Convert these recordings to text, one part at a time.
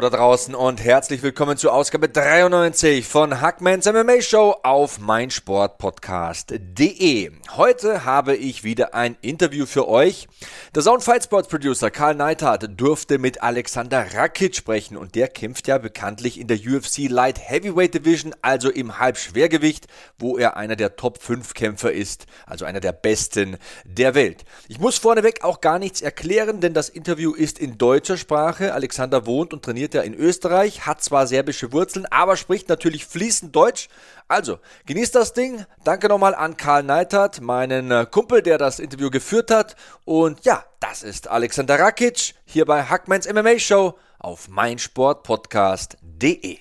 Da draußen und herzlich willkommen zur Ausgabe 93 von Hackmans MMA Show auf meinsportpodcast.de. Heute habe ich wieder ein Interview für euch. Der Sound Fight Sports Producer Karl Neithardt durfte mit Alexander Rakic sprechen und der kämpft ja bekanntlich in der UFC Light Heavyweight Division, also im Halbschwergewicht, wo er einer der Top 5 Kämpfer ist, also einer der besten der Welt. Ich muss vorneweg auch gar nichts erklären, denn das Interview ist in deutscher Sprache. Alexander wohnt und trainiert ja in Österreich, hat zwar serbische Wurzeln, aber spricht natürlich fließend Deutsch. Also, genießt das Ding. Danke nochmal an Karl Neithardt, meinen äh, Kumpel, der das Interview geführt hat. Und ja, das ist Alexander Rakic hier bei Hackmans MMA Show auf meinsportpodcast.de.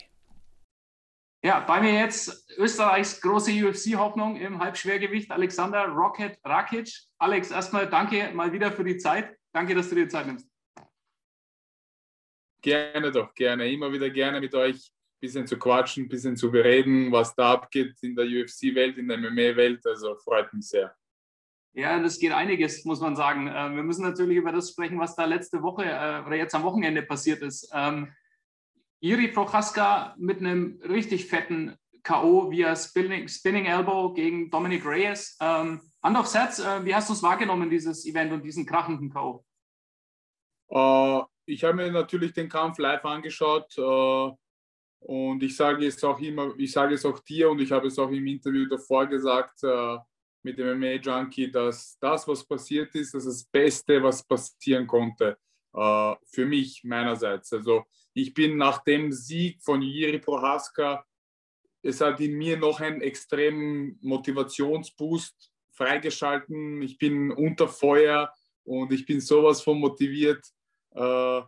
Ja, bei mir jetzt Österreichs große UFC-Hoffnung im Halbschwergewicht, Alexander Rocket Rakic. Alex, erstmal danke mal wieder für die Zeit. Danke, dass du dir Zeit nimmst. Gerne doch, gerne. Immer wieder gerne mit euch ein bisschen zu quatschen, ein bisschen zu bereden, was da abgeht in der UFC-Welt, in der MMA-Welt. Also freut mich sehr. Ja, das geht einiges, muss man sagen. Äh, wir müssen natürlich über das sprechen, was da letzte Woche äh, oder jetzt am Wochenende passiert ist. Ähm, Jiri Prochaska mit einem richtig fetten K.O. via Spinning, Spinning Elbow gegen Dominic Reyes. Ähm, Hand aufs Herz, äh, wie hast du es wahrgenommen, dieses Event und diesen krachenden K.O.? Uh, ich habe mir natürlich den Kampf live angeschaut äh, und ich sage es auch immer, ich sage es auch dir und ich habe es auch im Interview davor gesagt äh, mit dem MMA Junkie, dass das, was passiert ist, das ist das Beste, was passieren konnte äh, für mich meinerseits. Also ich bin nach dem Sieg von Jiri Prohaska, es hat in mir noch einen extremen Motivationsboost freigeschalten. Ich bin unter Feuer und ich bin sowas von motiviert äh,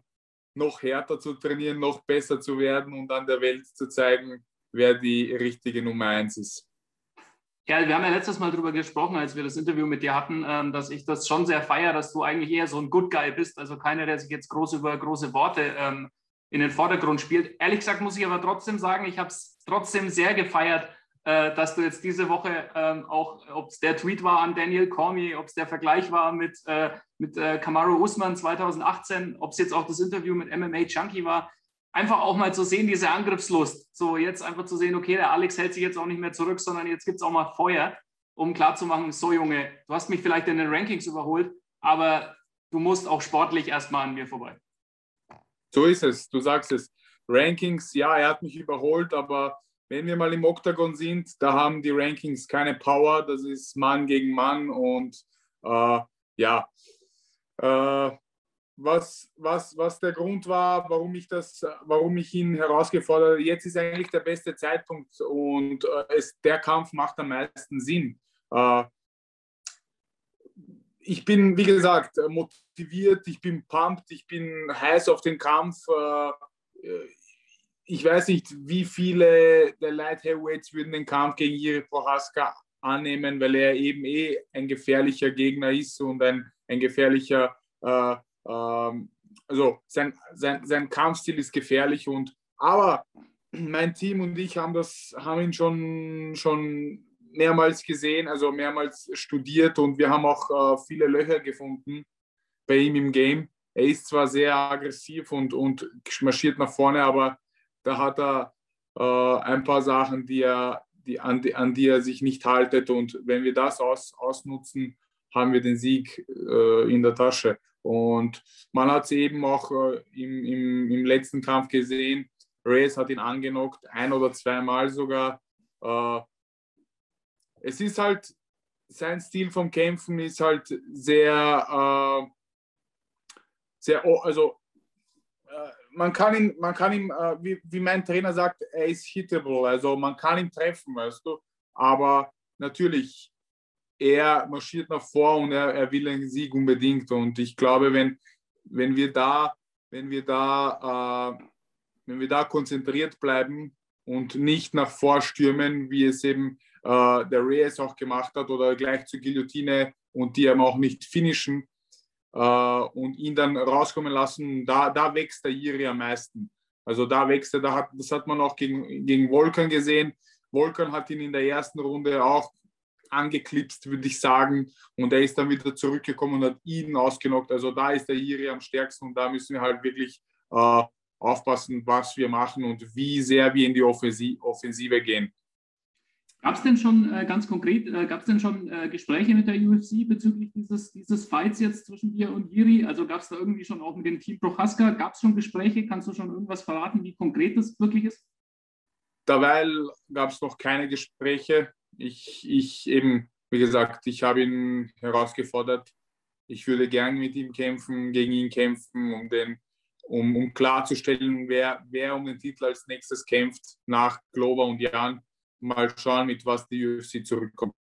noch härter zu trainieren, noch besser zu werden und an der Welt zu zeigen, wer die richtige Nummer eins ist. Ja, wir haben ja letztes Mal darüber gesprochen, als wir das Interview mit dir hatten, ähm, dass ich das schon sehr feiere, dass du eigentlich eher so ein Good Guy bist, also keiner, der sich jetzt groß über große Worte ähm, in den Vordergrund spielt. Ehrlich gesagt muss ich aber trotzdem sagen, ich habe es trotzdem sehr gefeiert, äh, dass du jetzt diese Woche ähm, auch, ob es der Tweet war an Daniel Cormier, ob es der Vergleich war mit, äh, mit äh, Kamaru Usman 2018, ob es jetzt auch das Interview mit MMA Junkie war, einfach auch mal zu sehen, diese Angriffslust. So jetzt einfach zu sehen, okay, der Alex hält sich jetzt auch nicht mehr zurück, sondern jetzt gibt es auch mal Feuer, um klarzumachen, so Junge, du hast mich vielleicht in den Rankings überholt, aber du musst auch sportlich erstmal an mir vorbei. So ist es, du sagst es. Rankings, ja, er hat mich überholt, aber wenn wir mal im Oktagon sind, da haben die Rankings keine Power, das ist Mann gegen Mann und äh, ja, äh, was, was, was der Grund war, warum ich, das, warum ich ihn herausgefordert habe, jetzt ist eigentlich der beste Zeitpunkt und äh, es, der Kampf macht am meisten Sinn. Äh, ich bin, wie gesagt, motiviert, ich bin pumped, ich bin heiß auf den Kampf. Äh, ich weiß nicht, wie viele der Light Heavyweights würden den Kampf gegen Jiri Prohaska annehmen, weil er eben eh ein gefährlicher Gegner ist und ein, ein gefährlicher, äh, äh, also sein, sein, sein Kampfstil ist gefährlich und aber mein Team und ich haben das, haben ihn schon, schon mehrmals gesehen, also mehrmals studiert und wir haben auch äh, viele Löcher gefunden bei ihm im Game. Er ist zwar sehr aggressiv und, und marschiert nach vorne, aber da hat er äh, ein paar Sachen, die er, die, an, die, an die er sich nicht haltet. Und wenn wir das aus, ausnutzen, haben wir den Sieg äh, in der Tasche. Und man hat es eben auch äh, im, im, im, letzten Kampf gesehen. Reyes hat ihn angenockt, ein oder zweimal sogar. Äh, es ist halt, sein Stil vom Kämpfen ist halt sehr, äh, sehr, also man kann ihn, man kann ihm, äh, wie, wie mein Trainer sagt, er ist hittable, also man kann ihn treffen, weißt du. Aber natürlich, er marschiert nach vor und er, er will einen Sieg unbedingt. Und ich glaube, wenn, wenn wir da, wenn wir da, äh, wenn wir da konzentriert bleiben und nicht nach vorstürmen, wie es eben äh, der Reyes auch gemacht hat oder gleich zur Guillotine und die eben auch nicht finishen und ihn dann rauskommen lassen, da, da wächst der Iri am meisten. Also da wächst er, da hat, das hat man auch gegen, gegen Volkan gesehen. Volkan hat ihn in der ersten Runde auch angeklipst, würde ich sagen. Und er ist dann wieder zurückgekommen und hat ihn ausgenockt. Also da ist der Iri am stärksten und da müssen wir halt wirklich äh, aufpassen, was wir machen und wie sehr wir in die Offensive gehen. Gab es denn schon äh, ganz konkret, äh, gab es denn schon äh, Gespräche mit der UFC bezüglich dieses, dieses Fights jetzt zwischen dir und Jiri? Also gab es da irgendwie schon auch mit dem Team Prochaska, gab es schon Gespräche? Kannst du schon irgendwas verraten, wie konkret das wirklich ist? Dabei gab es noch keine Gespräche. Ich, ich eben, wie gesagt, ich habe ihn herausgefordert. Ich würde gern mit ihm kämpfen, gegen ihn kämpfen, um, den, um, um klarzustellen, wer, wer um den Titel als nächstes kämpft nach Glover und Jan mal schauen, mit was die UFC zurückkommt.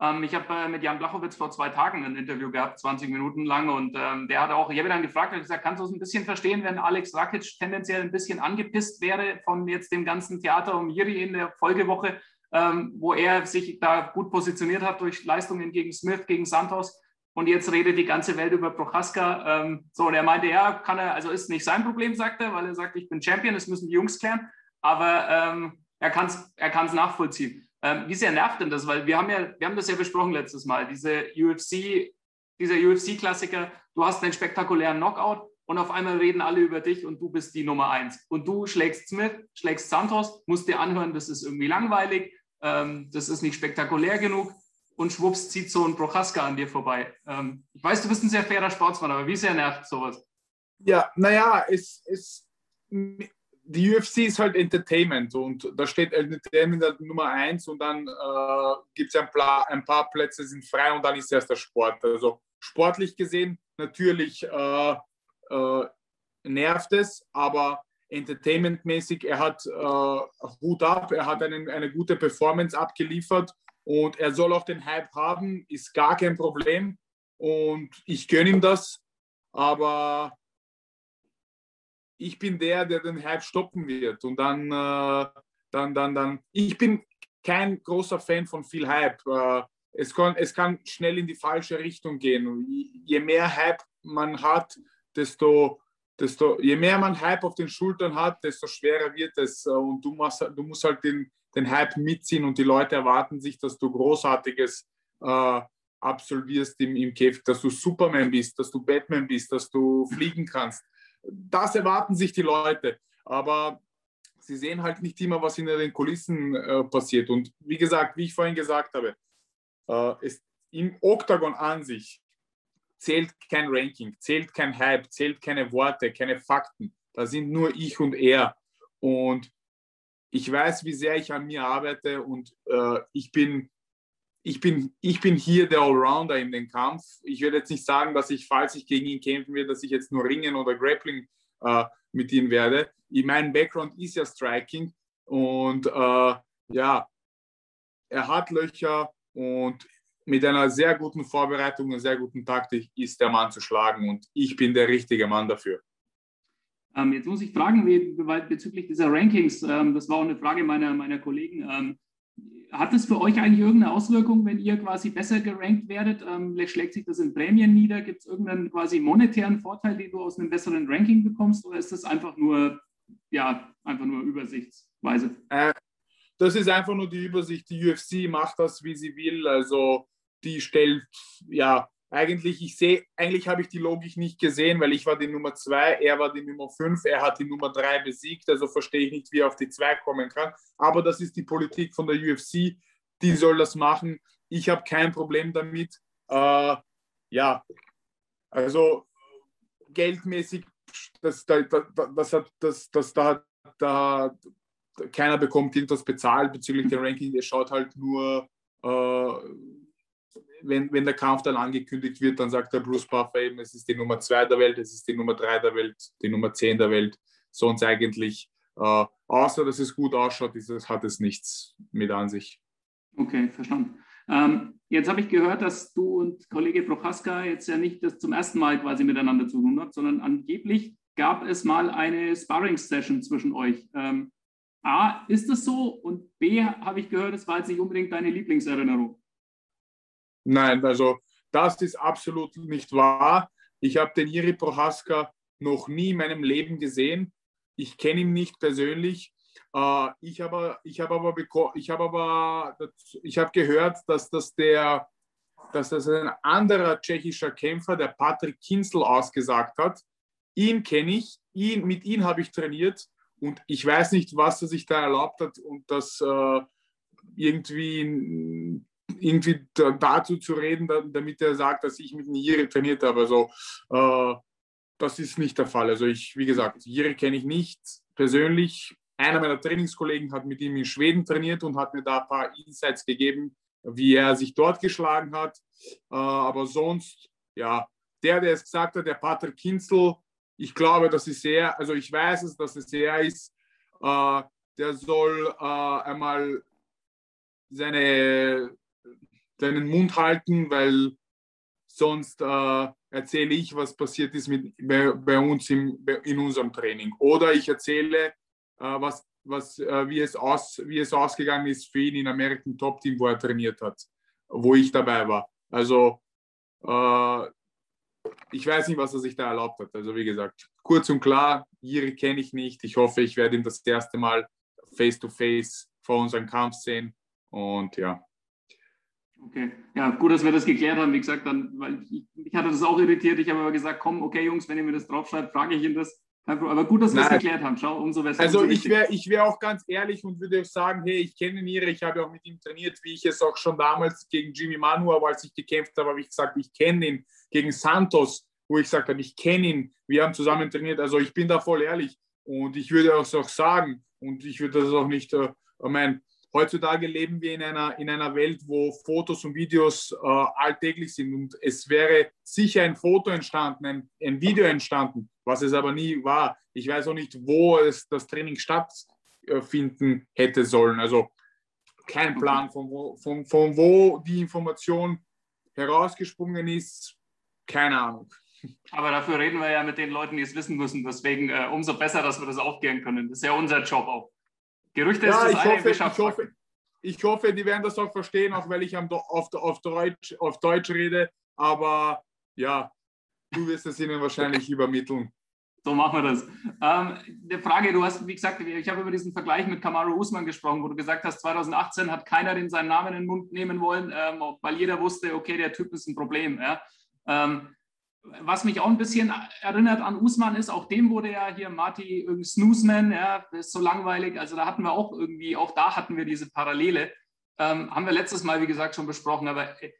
Ähm, ich habe äh, mit Jan Blachowitz vor zwei Tagen ein Interview gehabt, 20 Minuten lang, und ähm, der hat auch, ich habe ihn dann gefragt, er gesagt, kannst du es ein bisschen verstehen, wenn Alex Rakic tendenziell ein bisschen angepisst wäre von jetzt dem ganzen Theater um Jiri in der Folgewoche, ähm, wo er sich da gut positioniert hat durch Leistungen gegen Smith, gegen Santos. Und jetzt redet die ganze Welt über Prochaska. Ähm, so, und er meinte, ja, kann er, also ist nicht sein Problem, sagt er, weil er sagt, ich bin Champion, das müssen die Jungs klären. Aber ähm, er kann es er kann's nachvollziehen. Ähm, wie sehr nervt denn das? Weil wir haben ja, wir haben das ja besprochen letztes Mal, diese UFC, dieser UFC-Klassiker, du hast einen spektakulären Knockout und auf einmal reden alle über dich und du bist die Nummer eins. Und du schlägst Smith, schlägst Santos, musst dir anhören, das ist irgendwie langweilig, ähm, das ist nicht spektakulär genug und schwupps zieht so ein Prochaska an dir vorbei. Ähm, ich weiß, du bist ein sehr fairer Sportsmann, aber wie sehr nervt sowas? Ja, naja, es, es, die UFC ist halt Entertainment und da steht Entertainment Nummer eins und dann äh, gibt es ein, ein, paar Plätze sind frei und dann ist erst der Sport. Also sportlich gesehen natürlich äh, äh, nervt es, aber entertainmentmäßig, er hat äh, Hut ab, er hat einen, eine gute Performance abgeliefert und er soll auch den Hype haben, ist gar kein Problem und ich gönne ihm das, aber ich bin der, der den Hype stoppen wird. Und dann, äh, dann, dann, dann, ich bin kein großer Fan von viel Hype. Äh, es, kann, es kann schnell in die falsche Richtung gehen. Je mehr Hype man hat, desto, desto, je mehr man Hype auf den Schultern hat, desto schwerer wird es. Äh, und du, machst, du musst halt den, den Hype mitziehen und die Leute erwarten sich, dass du Großartiges äh, absolvierst im, im Käfig, dass du Superman bist, dass du Batman bist, dass du fliegen kannst das erwarten sich die Leute. Aber sie sehen halt nicht immer, was hinter den Kulissen äh, passiert. Und wie gesagt, wie ich vorhin gesagt habe, äh, ist im Oktagon an sich zählt kein Ranking, zählt kein Hype, zählt keine Worte, keine Fakten. Da sind nur ich und er. Und ich weiß, wie sehr ich an mir arbeite und äh, ich bin ich bin, ich bin hier der Allrounder in den Kampf. Ich werde jetzt nicht sagen, dass ich, falls ich gegen ihn kämpfen werde, dass ich jetzt nur Ringen oder Grappling äh, mit ihm werde. Mein Background ist ja Striking und äh, ja, er hat Löcher und mit einer sehr guten Vorbereitung und sehr guten Taktik ist der Mann zu schlagen und ich bin der richtige Mann dafür. Ähm, jetzt muss ich fragen, wie, bezüglich dieser Rankings, ähm, das war auch eine Frage meiner, meiner Kollegen. Ähm, hat es für euch eigentlich irgendeine Auswirkung, wenn ihr quasi besser gerankt werdet? Ähm, schlägt sich das in Prämien nieder? Gibt es irgendeinen quasi monetären Vorteil, den du aus einem besseren Ranking bekommst? Oder ist das einfach nur, ja, einfach nur übersichtsweise? Äh, das ist einfach nur die Übersicht. Die UFC macht das, wie sie will. Also die stellt, ja, eigentlich, ich sehe, eigentlich habe ich die Logik nicht gesehen, weil ich war die Nummer zwei, er war die Nummer fünf, er hat die Nummer drei besiegt, also verstehe ich nicht, wie er auf die zwei kommen kann. Aber das ist die Politik von der UFC, die soll das machen. Ich habe kein Problem damit. Äh, ja, also geldmäßig, das, das, das, hat, das, das da, da, keiner bekommt irgendwas bezahlt bezüglich der Ranking. Er schaut halt nur äh, wenn, wenn der Kampf dann angekündigt wird, dann sagt der Bruce Buffer eben, es ist die Nummer 2 der Welt, es ist die Nummer 3 der Welt, die Nummer 10 der Welt. Sonst eigentlich, äh, außer dass es gut ausschaut, ist, hat es nichts mit an sich. Okay, verstanden. Ähm, jetzt habe ich gehört, dass du und Kollege Prochaska jetzt ja nicht das zum ersten Mal quasi miteinander zu tun habt, sondern angeblich gab es mal eine Sparring-Session zwischen euch. Ähm, A, ist das so? Und B, habe ich gehört, es war jetzt nicht unbedingt deine Lieblingserinnerung. Nein, also das ist absolut nicht wahr. Ich habe den Iri Prohaska noch nie in meinem Leben gesehen. Ich kenne ihn nicht persönlich. Äh, ich habe ich hab aber, ich hab aber ich hab gehört, dass das, der, dass das ein anderer tschechischer Kämpfer, der Patrick Kinzel, ausgesagt hat. Ihn kenne ich, ihn, mit ihm habe ich trainiert und ich weiß nicht, was er sich da erlaubt hat und das äh, irgendwie irgendwie dazu zu reden, damit er sagt, dass ich mit Jiri trainiert habe. Also äh, das ist nicht der Fall. Also ich, wie gesagt, Jiri kenne ich nicht persönlich. Einer meiner Trainingskollegen hat mit ihm in Schweden trainiert und hat mir da ein paar Insights gegeben, wie er sich dort geschlagen hat. Äh, aber sonst, ja, der, der es gesagt hat, der Patrick Kinzel, ich glaube, dass es sehr, also ich weiß es, dass es sehr ist, äh, der soll äh, einmal seine deinen Mund halten, weil sonst äh, erzähle ich, was passiert ist mit, bei, bei uns im, in unserem Training. Oder ich erzähle, äh, was, was, äh, wie, es aus, wie es ausgegangen ist für ihn in American Top Team, wo er trainiert hat, wo ich dabei war. Also äh, ich weiß nicht, was er sich da erlaubt hat. Also wie gesagt, kurz und klar, Jiri kenne ich nicht. Ich hoffe, ich werde ihn das erste Mal face-to-face -face vor unserem Kampf sehen. Und ja, Okay, ja, gut, dass wir das geklärt haben. Wie gesagt, dann, weil ich, mich hatte das auch irritiert. Ich habe aber gesagt, komm, okay, Jungs, wenn ihr mir das draufschreibt, frage ich ihn das. Aber gut, dass wir es geklärt haben. Schau, umso besser. Also umso ich wäre ich wär auch ganz ehrlich und würde sagen, hey, ich kenne ihn ich habe auch mit ihm trainiert, wie ich es auch schon damals gegen Jimmy Manu, aber als ich gekämpft habe, habe ich gesagt, ich kenne ihn. Gegen Santos, wo ich gesagt habe, ich kenne ihn, wir haben zusammen trainiert. Also ich bin da voll ehrlich und ich würde auch sagen und ich würde das auch nicht, äh, mein, heutzutage leben wir in einer, in einer Welt, wo Fotos und Videos äh, alltäglich sind und es wäre sicher ein Foto entstanden, ein, ein, Video entstanden, was es aber nie war. Ich weiß auch nicht, wo es das Training stattfinden hätte sollen. Also kein Plan, von wo, von, von wo die Information herausgesprungen ist, keine Ahnung. Aber dafür reden wir ja mit den Leuten, die es wissen müssen. Deswegen äh, umso besser, dass wir das aufklären können. Das ist ja unser Job auch. Gerüchte ja, ist das ich hoffe, ich hoffe, ich hoffe, die werden das auch verstehen, auch weil ich auf, auf, Deutsch, auf Deutsch rede. Aber ja, du wirst es ihnen wahrscheinlich übermitteln. So machen wir das. Ähm, die Frage, du hast, wie gesagt, ich habe über diesen Vergleich mit Kamaru Usman gesprochen, wo du gesagt hast, 2018 hat keiner den seinen Namen in den Mund nehmen wollen, ähm, weil jeder wusste, okay, der Typ ist ein Problem. Ja? Ähm, was mich auch ein bisschen erinnert an Usman ist, auch dem wurde ja hier Marty Snoozman, ja, ist so langweilig. Also da hatten wir auch irgendwie, auch da hatten wir diese Parallele. Ähm, haben wir letztes Mal, wie gesagt, schon besprochen. Aber äh,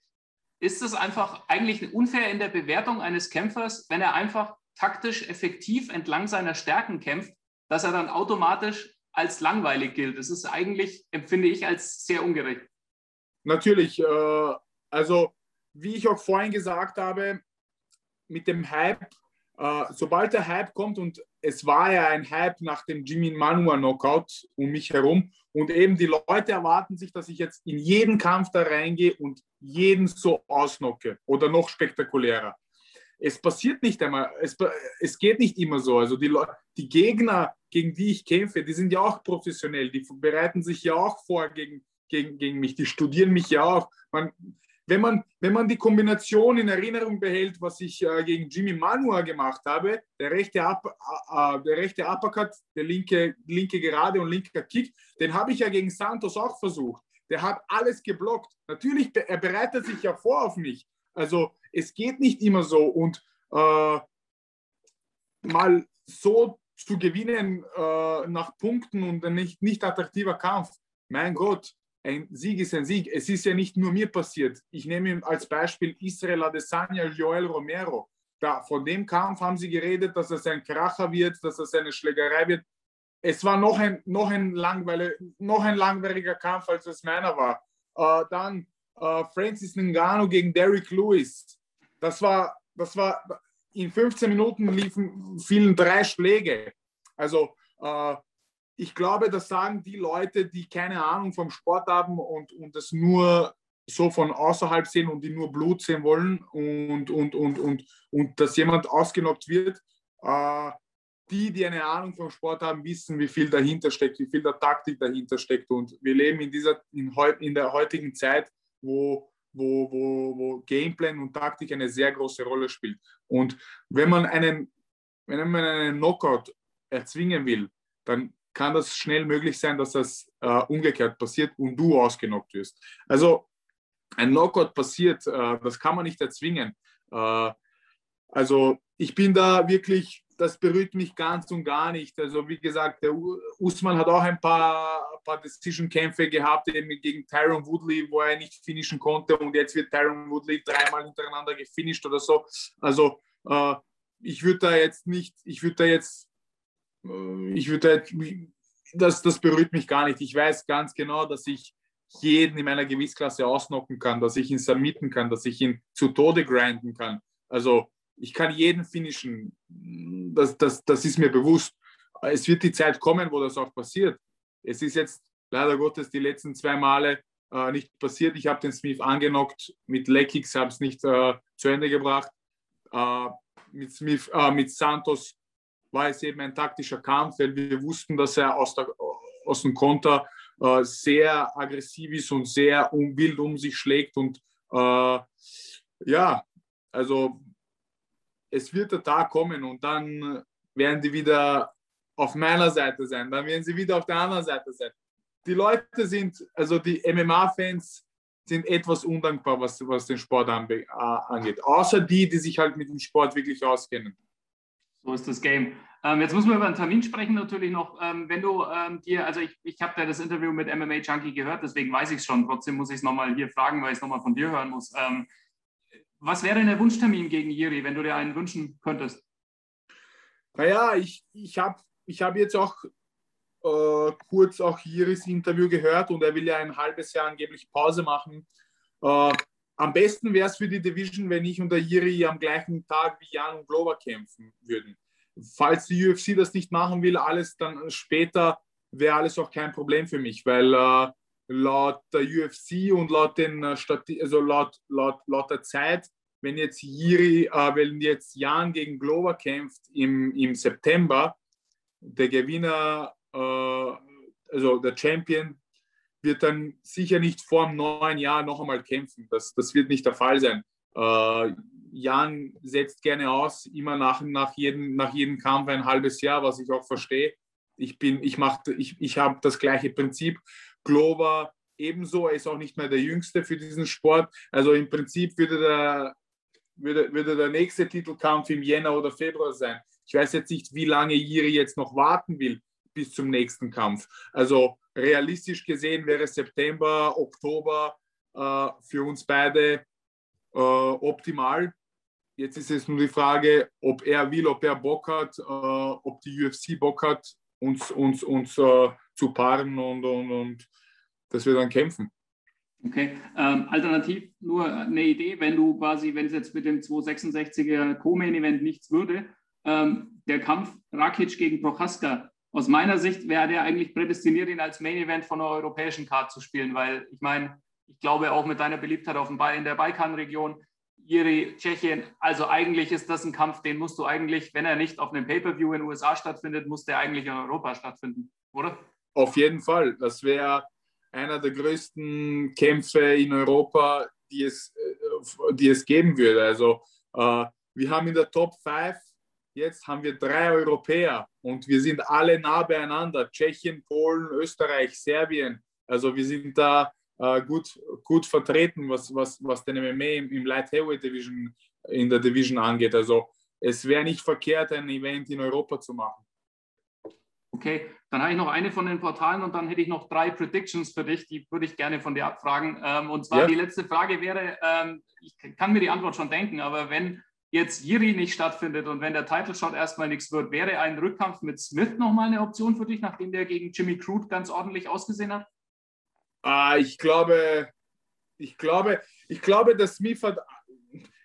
ist es einfach eigentlich unfair in der Bewertung eines Kämpfers, wenn er einfach taktisch effektiv entlang seiner Stärken kämpft, dass er dann automatisch als langweilig gilt? Das ist eigentlich, empfinde ich, als sehr ungerecht. Natürlich. Äh, also, wie ich auch vorhin gesagt habe, mit dem Hype, äh, sobald der Hype kommt und es war ja ein Hype nach dem Jimmy Manua Knockout um mich herum und eben die Leute erwarten sich, dass ich jetzt in jeden Kampf da reingehe und jeden so ausnocke oder noch spektakulärer. Es passiert nicht einmal, es, es geht nicht immer so. Also die, die Gegner, gegen die ich kämpfe, die sind ja auch professionell, die bereiten sich ja auch vor gegen, gegen, gegen mich, die studieren mich ja auch. Man, wenn man, wenn man die Kombination in Erinnerung behält, was ich äh, gegen Jimmy Manua gemacht habe, der rechte, Up, äh, äh, der rechte Uppercut, der linke, linke Gerade und linker Kick, den habe ich ja gegen Santos auch versucht. Der hat alles geblockt. Natürlich, er bereitet sich ja vor auf mich. Also es geht nicht immer so. Und äh, mal so zu gewinnen äh, nach Punkten und ein nicht, nicht attraktiver Kampf, mein Gott, ein Sieg ist ein Sieg. Es ist ja nicht nur mir passiert. Ich nehme als Beispiel Israel Adesanya, Joel Romero. Da, von dem Kampf haben sie geredet, dass es ein Kracher wird, dass es eine Schlägerei wird. Es war noch ein, noch ein, noch ein langweiliger Kampf, als es meiner war. Äh, dann äh, Francis Ngannou gegen Derrick Lewis. Das war, das war, in 15 Minuten liefen, fielen drei Schläge. Also äh, ich glaube, das sagen die Leute, die keine Ahnung vom Sport haben und, und das nur so von außerhalb sehen und die nur Blut sehen wollen und, und, und, und, und dass jemand ausgenockt wird. Äh, die, die eine Ahnung vom Sport haben, wissen, wie viel dahinter steckt, wie viel der Taktik dahinter steckt. Und wir leben in, dieser, in, in der heutigen Zeit, wo, wo, wo, wo Gameplan und Taktik eine sehr große Rolle spielt. Und wenn man einen, wenn man einen Knockout erzwingen will, dann kann das schnell möglich sein, dass das äh, umgekehrt passiert und du ausgenockt wirst. Also ein Knockout passiert, äh, das kann man nicht erzwingen. Äh, also ich bin da wirklich das berührt mich ganz und gar nicht. Also wie gesagt, der Usman hat auch ein paar, paar Decision-Kämpfe gehabt, eben gegen Tyron Woodley, wo er nicht finishen konnte und jetzt wird Tyron Woodley dreimal hintereinander gefinisht oder so. Also äh, ich würde da jetzt nicht, ich würde da jetzt, ich würde das, das berührt mich gar nicht. Ich weiß ganz genau, dass ich jeden in meiner Gewichtsklasse ausnocken kann, dass ich ihn submitten kann, dass ich ihn zu Tode grinden kann. Also ich kann jeden finishen. Das, das, das ist mir bewusst. Es wird die Zeit kommen, wo das auch passiert. Es ist jetzt leider Gottes die letzten zwei Male äh, nicht passiert. Ich habe den Smith angenockt mit Leckix, habe es nicht äh, zu Ende gebracht. Äh, mit, Smith, äh, mit Santos war es eben ein taktischer Kampf, weil wir wussten, dass er aus, der, aus dem Konter äh, sehr aggressiv ist und sehr wild um sich schlägt. Und äh, ja, also es wird der Tag kommen und dann werden die wieder auf meiner Seite sein, dann werden sie wieder auf der anderen Seite sein. Die Leute sind, also die MMA-Fans sind etwas undankbar, was, was den Sport äh, angeht. Außer die, die sich halt mit dem Sport wirklich auskennen. So ist das Game. Ähm, jetzt müssen wir über einen Termin sprechen natürlich noch. Ähm, wenn du ähm, dir, also ich, ich habe da das Interview mit MMA Junkie gehört, deswegen weiß ich es schon. Trotzdem muss ich es nochmal hier fragen, weil ich es nochmal von dir hören muss. Ähm, was wäre denn der Wunschtermin gegen Jiri, wenn du dir einen wünschen könntest? Naja, ich, ich habe ich hab jetzt auch äh, kurz auch Jiris Interview gehört und er will ja ein halbes Jahr angeblich Pause machen. Äh, am besten wäre es für die Division, wenn ich und der Jiri am gleichen Tag wie Jan und Glover kämpfen würden. Falls die UFC das nicht machen will, alles dann später wäre alles auch kein Problem für mich, weil äh, laut der UFC und laut, den, äh, also laut, laut, laut der Zeit, wenn jetzt Jiri, äh, wenn jetzt Jan gegen Glover kämpft im, im September, der Gewinner, äh, also der Champion, wird dann sicher nicht vor dem neuen Jahr noch einmal kämpfen. Das, das wird nicht der Fall sein. Äh, Jan setzt gerne aus, immer nach, nach, jedem, nach jedem Kampf ein halbes Jahr, was ich auch verstehe. Ich, ich, ich, ich habe das gleiche Prinzip. Glover ebenso. Er ist auch nicht mehr der Jüngste für diesen Sport. Also im Prinzip würde der, würde, würde der nächste Titelkampf im Jänner oder Februar sein. Ich weiß jetzt nicht, wie lange Jiri jetzt noch warten will bis zum nächsten Kampf. Also realistisch gesehen wäre September, Oktober äh, für uns beide äh, optimal. Jetzt ist es nur die Frage, ob er will, ob er Bock hat, äh, ob die UFC Bock hat, uns, uns, uns äh, zu paaren und, und, und dass wir dann kämpfen. Okay, ähm, alternativ nur eine Idee, wenn du quasi, wenn es jetzt mit dem 266er Co-Main-Event nichts würde, ähm, der Kampf Rakic gegen Prochaska, aus meiner Sicht wäre der eigentlich prädestiniert, ihn als Main-Event von der europäischen Card zu spielen, weil ich meine, ich glaube auch mit deiner Beliebtheit auf dem in der Balkanregion, Iri, Tschechien, also eigentlich ist das ein Kampf, den musst du eigentlich, wenn er nicht auf einem Pay-Per-View in den USA stattfindet, muss der eigentlich in Europa stattfinden, oder? Auf jeden Fall. Das wäre einer der größten Kämpfe in Europa, die es, äh, die es geben würde. Also äh, wir haben in der Top 5, jetzt haben wir drei Europäer und wir sind alle nah beieinander. Tschechien, Polen, Österreich, Serbien. Also wir sind da äh, gut, gut vertreten, was, was, was den MMA im, im Light Heavyweight Division in der Division angeht. Also es wäre nicht verkehrt, ein Event in Europa zu machen. Okay, dann habe ich noch eine von den Portalen und dann hätte ich noch drei Predictions für dich, die würde ich gerne von dir abfragen. Ähm, und zwar ja. die letzte Frage wäre, ähm, ich kann mir die Antwort schon denken, aber wenn jetzt Jiri nicht stattfindet und wenn der Title Shot erstmal nichts wird, wäre ein Rückkampf mit Smith nochmal eine Option für dich, nachdem der gegen Jimmy Crude ganz ordentlich ausgesehen hat? Ah, ich glaube, ich glaube, ich glaube, dass Smith hat,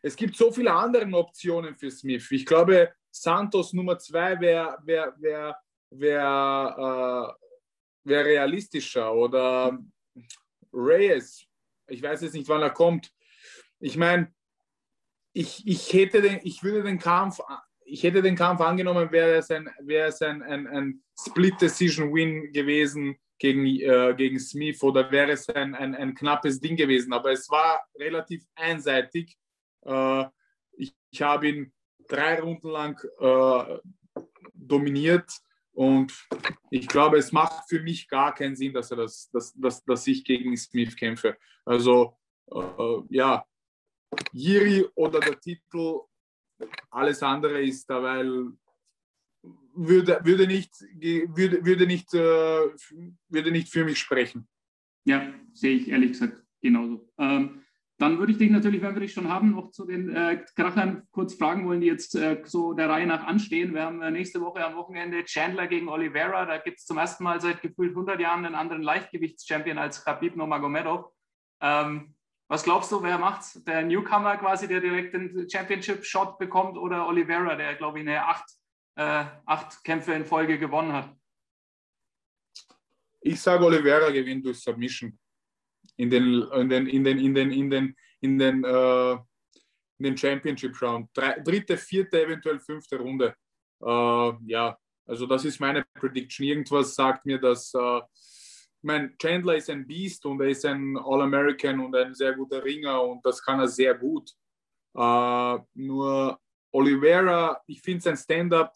es gibt so viele andere Optionen für Smith. Ich glaube, Santos Nummer zwei wäre wär, wär wäre äh, wär realistischer oder Reyes, ich weiß jetzt nicht, wann er kommt. Ich meine, ich, ich hätte den, ich würde den Kampf, ich hätte den Kampf angenommen, wäre es ein, wäre es ein, ein, ein Split-Decision-Win gewesen gegen, äh, gegen Smith oder wäre es ein, ein, ein, knappes Ding gewesen. Aber es war relativ einseitig. Äh, ich, ich habe ihn drei Runden lang äh, dominiert und ich glaube, es macht für mich gar keinen Sinn, dass, er das, dass, dass, dass ich gegen Smith kämpfe. Also äh, ja, Jiri oder der Titel, alles andere ist da, weil würde, würde, nicht, würde, würde, nicht, äh, würde nicht für mich sprechen. Ja, sehe ich ehrlich gesagt genauso. Ähm, dann würde ich dich natürlich, wenn wir dich schon haben, noch zu den äh, Krachern kurz fragen wollen, die jetzt äh, so der Reihe nach anstehen. Wir haben äh, nächste Woche am Wochenende Chandler gegen Oliveira. Da gibt es zum ersten Mal seit gefühlt 100 Jahren einen anderen Leichtgewichtschampion als Khabib Nurmagomedov. Ähm, was glaubst du, wer macht's? Der Newcomer quasi, der direkt den Championship-Shot bekommt oder Oliveira, der, glaube ich, eine acht, äh, acht Kämpfe in Folge gewonnen hat? Ich sage, Oliveira gewinnt durch Submission in den, in den, in den, in den, in den, in den, äh, in den Championship Round. Drei, dritte, vierte, eventuell fünfte Runde. Äh, ja, also das ist meine Prediction. Irgendwas sagt mir, dass äh, mein Chandler ist ein Beast und er ist ein All-American und ein sehr guter Ringer und das kann er sehr gut. Äh, nur Oliveira, ich finde sein Stand-up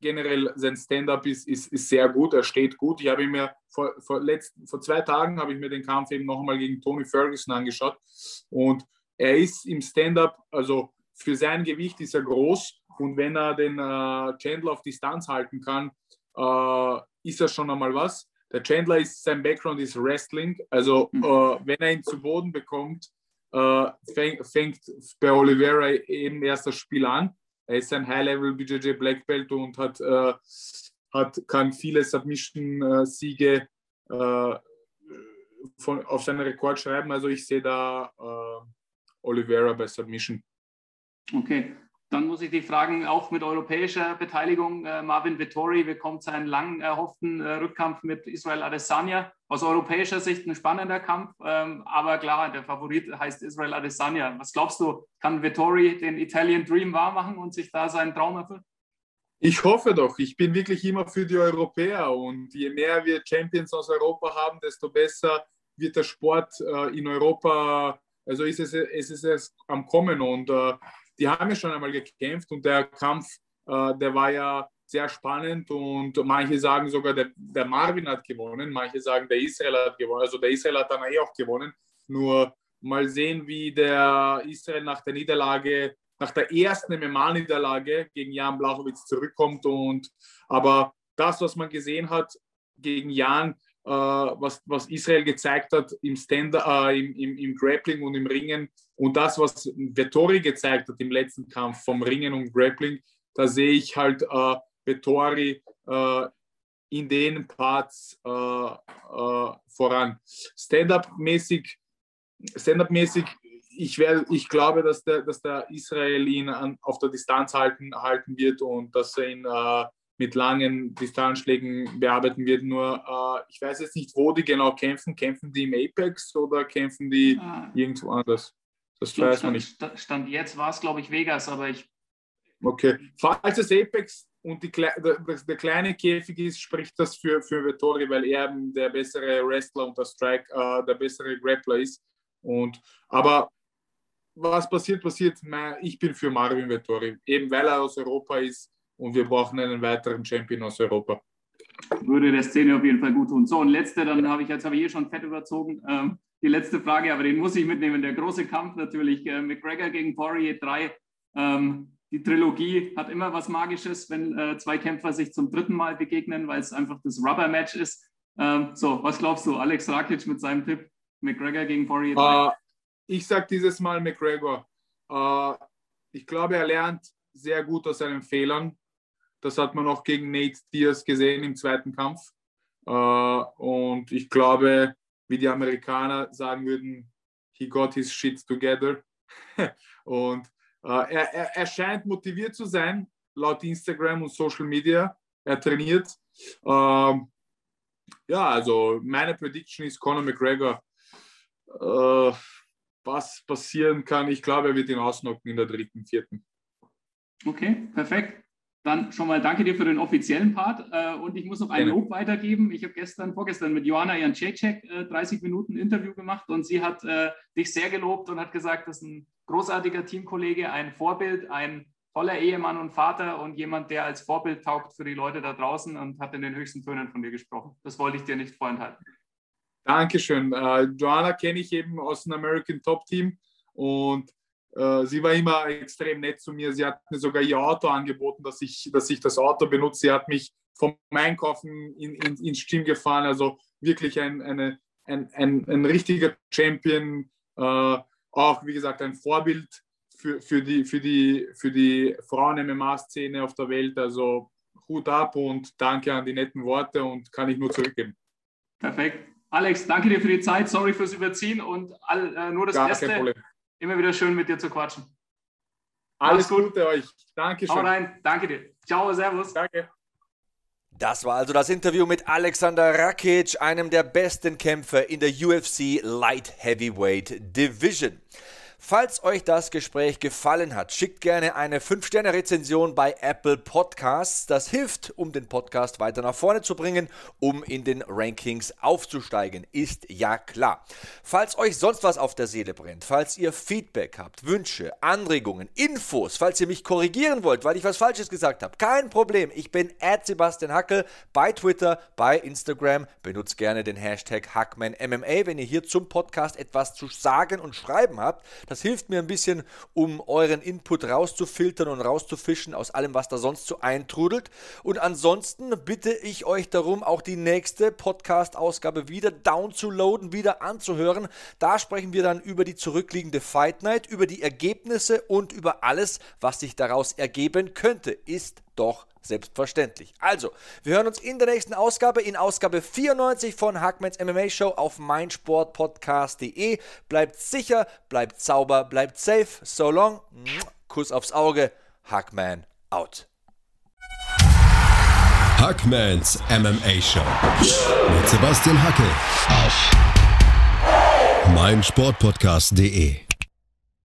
generell sein Stand-up ist, ist, ist sehr gut, er steht gut. Ich habe mir vor, vor, letzt, vor zwei Tagen habe ich mir den Kampf eben nochmal gegen Tony Ferguson angeschaut und er ist im Stand-up, also für sein Gewicht ist er groß und wenn er den äh, Chandler auf Distanz halten kann, äh, ist er schon einmal was. Der Chandler ist, sein Background ist Wrestling, also mhm. äh, wenn er ihn zu Boden bekommt, äh, fängt, fängt bei Oliveira eben erst das Spiel an er ist ein High-Level BJJ Black Belt und hat, äh, hat, kann viele Submission-Siege äh, auf seinen Rekord schreiben. Also ich sehe da äh, Oliveira bei Submission. Okay, dann muss ich dich fragen, auch mit europäischer Beteiligung, äh, Marvin Vittori bekommt seinen lang erhofften äh, Rückkampf mit Israel Adesanya. Aus europäischer Sicht ein spannender Kampf, ähm, aber klar, der Favorit heißt Israel Adesanya. Was glaubst du, kann Vittori den Italian Dream wahrmachen und sich da seinen Traum erfüllen? Ich hoffe doch. Ich bin wirklich immer für die Europäer und je mehr wir Champions aus Europa haben, desto besser wird der Sport äh, in Europa, also ist es, ist es am Kommen und äh, die haben ja schon einmal gekämpft und der Kampf, äh, der war ja sehr spannend und manche sagen sogar, der, der, Marvin hat gewonnen, manche sagen, der Israel hat gewonnen. Also der Israel hat dann eh auch gewonnen. Nur mal sehen, wie der Israel nach der Niederlage, nach der ersten MMA-Niederlage gegen Jan Blachowitz zurückkommt. Und aber das, was man gesehen hat gegen Jan, was, was Israel gezeigt hat im, Stand, äh, im, im, im, Grappling und im Ringen und das, was Vettori gezeigt hat im letzten Kampf vom Ringen und Grappling, da sehe ich halt äh, Vettori äh, in den Parts äh, äh, voran. Stand-up-mäßig, Stand-up-mäßig, ich, ich glaube, dass der, dass der Israel ihn an, auf der Distanz halten, halten wird und dass er ihn mit langen Distanzschlägen bearbeiten wird. Nur äh, ich weiß jetzt nicht, wo die genau kämpfen. Kämpfen die im Apex oder kämpfen die ah. irgendwo anders? Das weiß stand, man nicht. Stand jetzt war es, glaube ich, Vegas, aber ich. Okay. Falls es Apex und die, der, der, kleine Käfig ist, spricht das für, für Vettori, weil er der bessere Wrestler und der Strike äh, der bessere Grappler ist. Und, aber was passiert, passiert. Ich bin für Marvin Vettori, eben weil er aus Europa ist und wir brauchen einen weiteren Champion aus Europa. Würde der Szene auf jeden Fall gut tun. So, und letzte, dann habe ich, jetzt habe ich hier schon fett überzogen. Ähm, die letzte Frage, aber den muss ich mitnehmen. Der große Kampf natürlich, äh, McGregor gegen Poirier 3. Ähm, die Trilogie hat immer was Magisches, wenn äh, zwei Kämpfer sich zum dritten Mal begegnen, weil es einfach das Rubber-Match ist. Ähm, so, was glaubst du, Alex Rakic mit seinem Tipp, McGregor gegen Poirier 3? Uh, äh, ich sage dieses Mal McGregor. Uh, ich glaube, er lernt sehr gut aus seinen Fehlern. Das hat man auch gegen Nate Diaz gesehen im zweiten Kampf. Äh, und ich glaube, wie die Amerikaner sagen würden, he got his shit together. und äh, er, er, er, scheint motiviert zu sein, laut Instagram und Social Media. Er trainiert. Ähm, ja, also meine Prediction ist Conor McGregor. Äh, was passieren kann, ich glaube, er wird ihn ausnocken in der dritten, vierten. Okay, perfekt. Dann schon mal danke dir für den offiziellen Part. Äh, und ich muss noch ein Lob weitergeben. Ich habe gestern, vorgestern mit Johanna Jancecek 30 Minuten Interview gemacht und sie hat dich sehr gelobt und hat gesagt, das ist ein großartiger Teamkollege, ein Vorbild, ein toller Ehemann und Vater und jemand, der als Vorbild taugt für die Leute da draußen und hat in den höchsten Tönen von dir gesprochen. Das wollte ich dir nicht vorenthalten. Dankeschön. Äh, Joanna kenne ich eben aus dem American Top Team und äh, sie war immer extrem nett zu mir. Sie hat mir sogar ihr Auto angeboten, dass ich, dass ich das Auto benutze. Sie hat mich vom Einkaufen in, in, ins Team gefahren. Also wirklich ein, eine, ein, ein, ein richtiger Champion. Äh, auch, wie gesagt, ein Vorbild für, für die, für die, für die Frauen-MMA-Szene auf der Welt. Also Hut ab und danke an die netten Worte und kann ich nur zurückgeben. Perfekt. Alex, danke dir für die Zeit. Sorry fürs Überziehen und all, äh, nur das Gar Beste. Immer wieder schön mit dir zu quatschen. Alles, Alles Gute euch. Dankeschön. Hau rein. Danke dir. Ciao, Servus. Danke. Das war also das Interview mit Alexander Rakic, einem der besten Kämpfer in der UFC Light Heavyweight Division. Falls euch das Gespräch gefallen hat, schickt gerne eine 5-Sterne-Rezension bei Apple Podcasts. Das hilft, um den Podcast weiter nach vorne zu bringen, um in den Rankings aufzusteigen, ist ja klar. Falls euch sonst was auf der Seele brennt, falls ihr Feedback habt, Wünsche, Anregungen, Infos, falls ihr mich korrigieren wollt, weil ich was Falsches gesagt habe, kein Problem. Ich bin Sebastian Hackel bei Twitter, bei Instagram. Benutzt gerne den Hashtag HackmanMMA, wenn ihr hier zum Podcast etwas zu sagen und schreiben habt. Das hilft mir ein bisschen, um euren Input rauszufiltern und rauszufischen aus allem, was da sonst so eintrudelt. Und ansonsten bitte ich euch darum, auch die nächste Podcast-Ausgabe wieder downzuladen, wieder anzuhören. Da sprechen wir dann über die zurückliegende Fight Night, über die Ergebnisse und über alles, was sich daraus ergeben könnte. Ist doch selbstverständlich. Also, wir hören uns in der nächsten Ausgabe, in Ausgabe 94 von Hackmans MMA Show auf meinsportpodcast.de. Bleibt sicher, bleibt sauber, bleibt safe. So long. Kuss aufs Auge. Hackman out. Hackmans MMA Show mit Sebastian Hacke auf meinsportpodcast.de.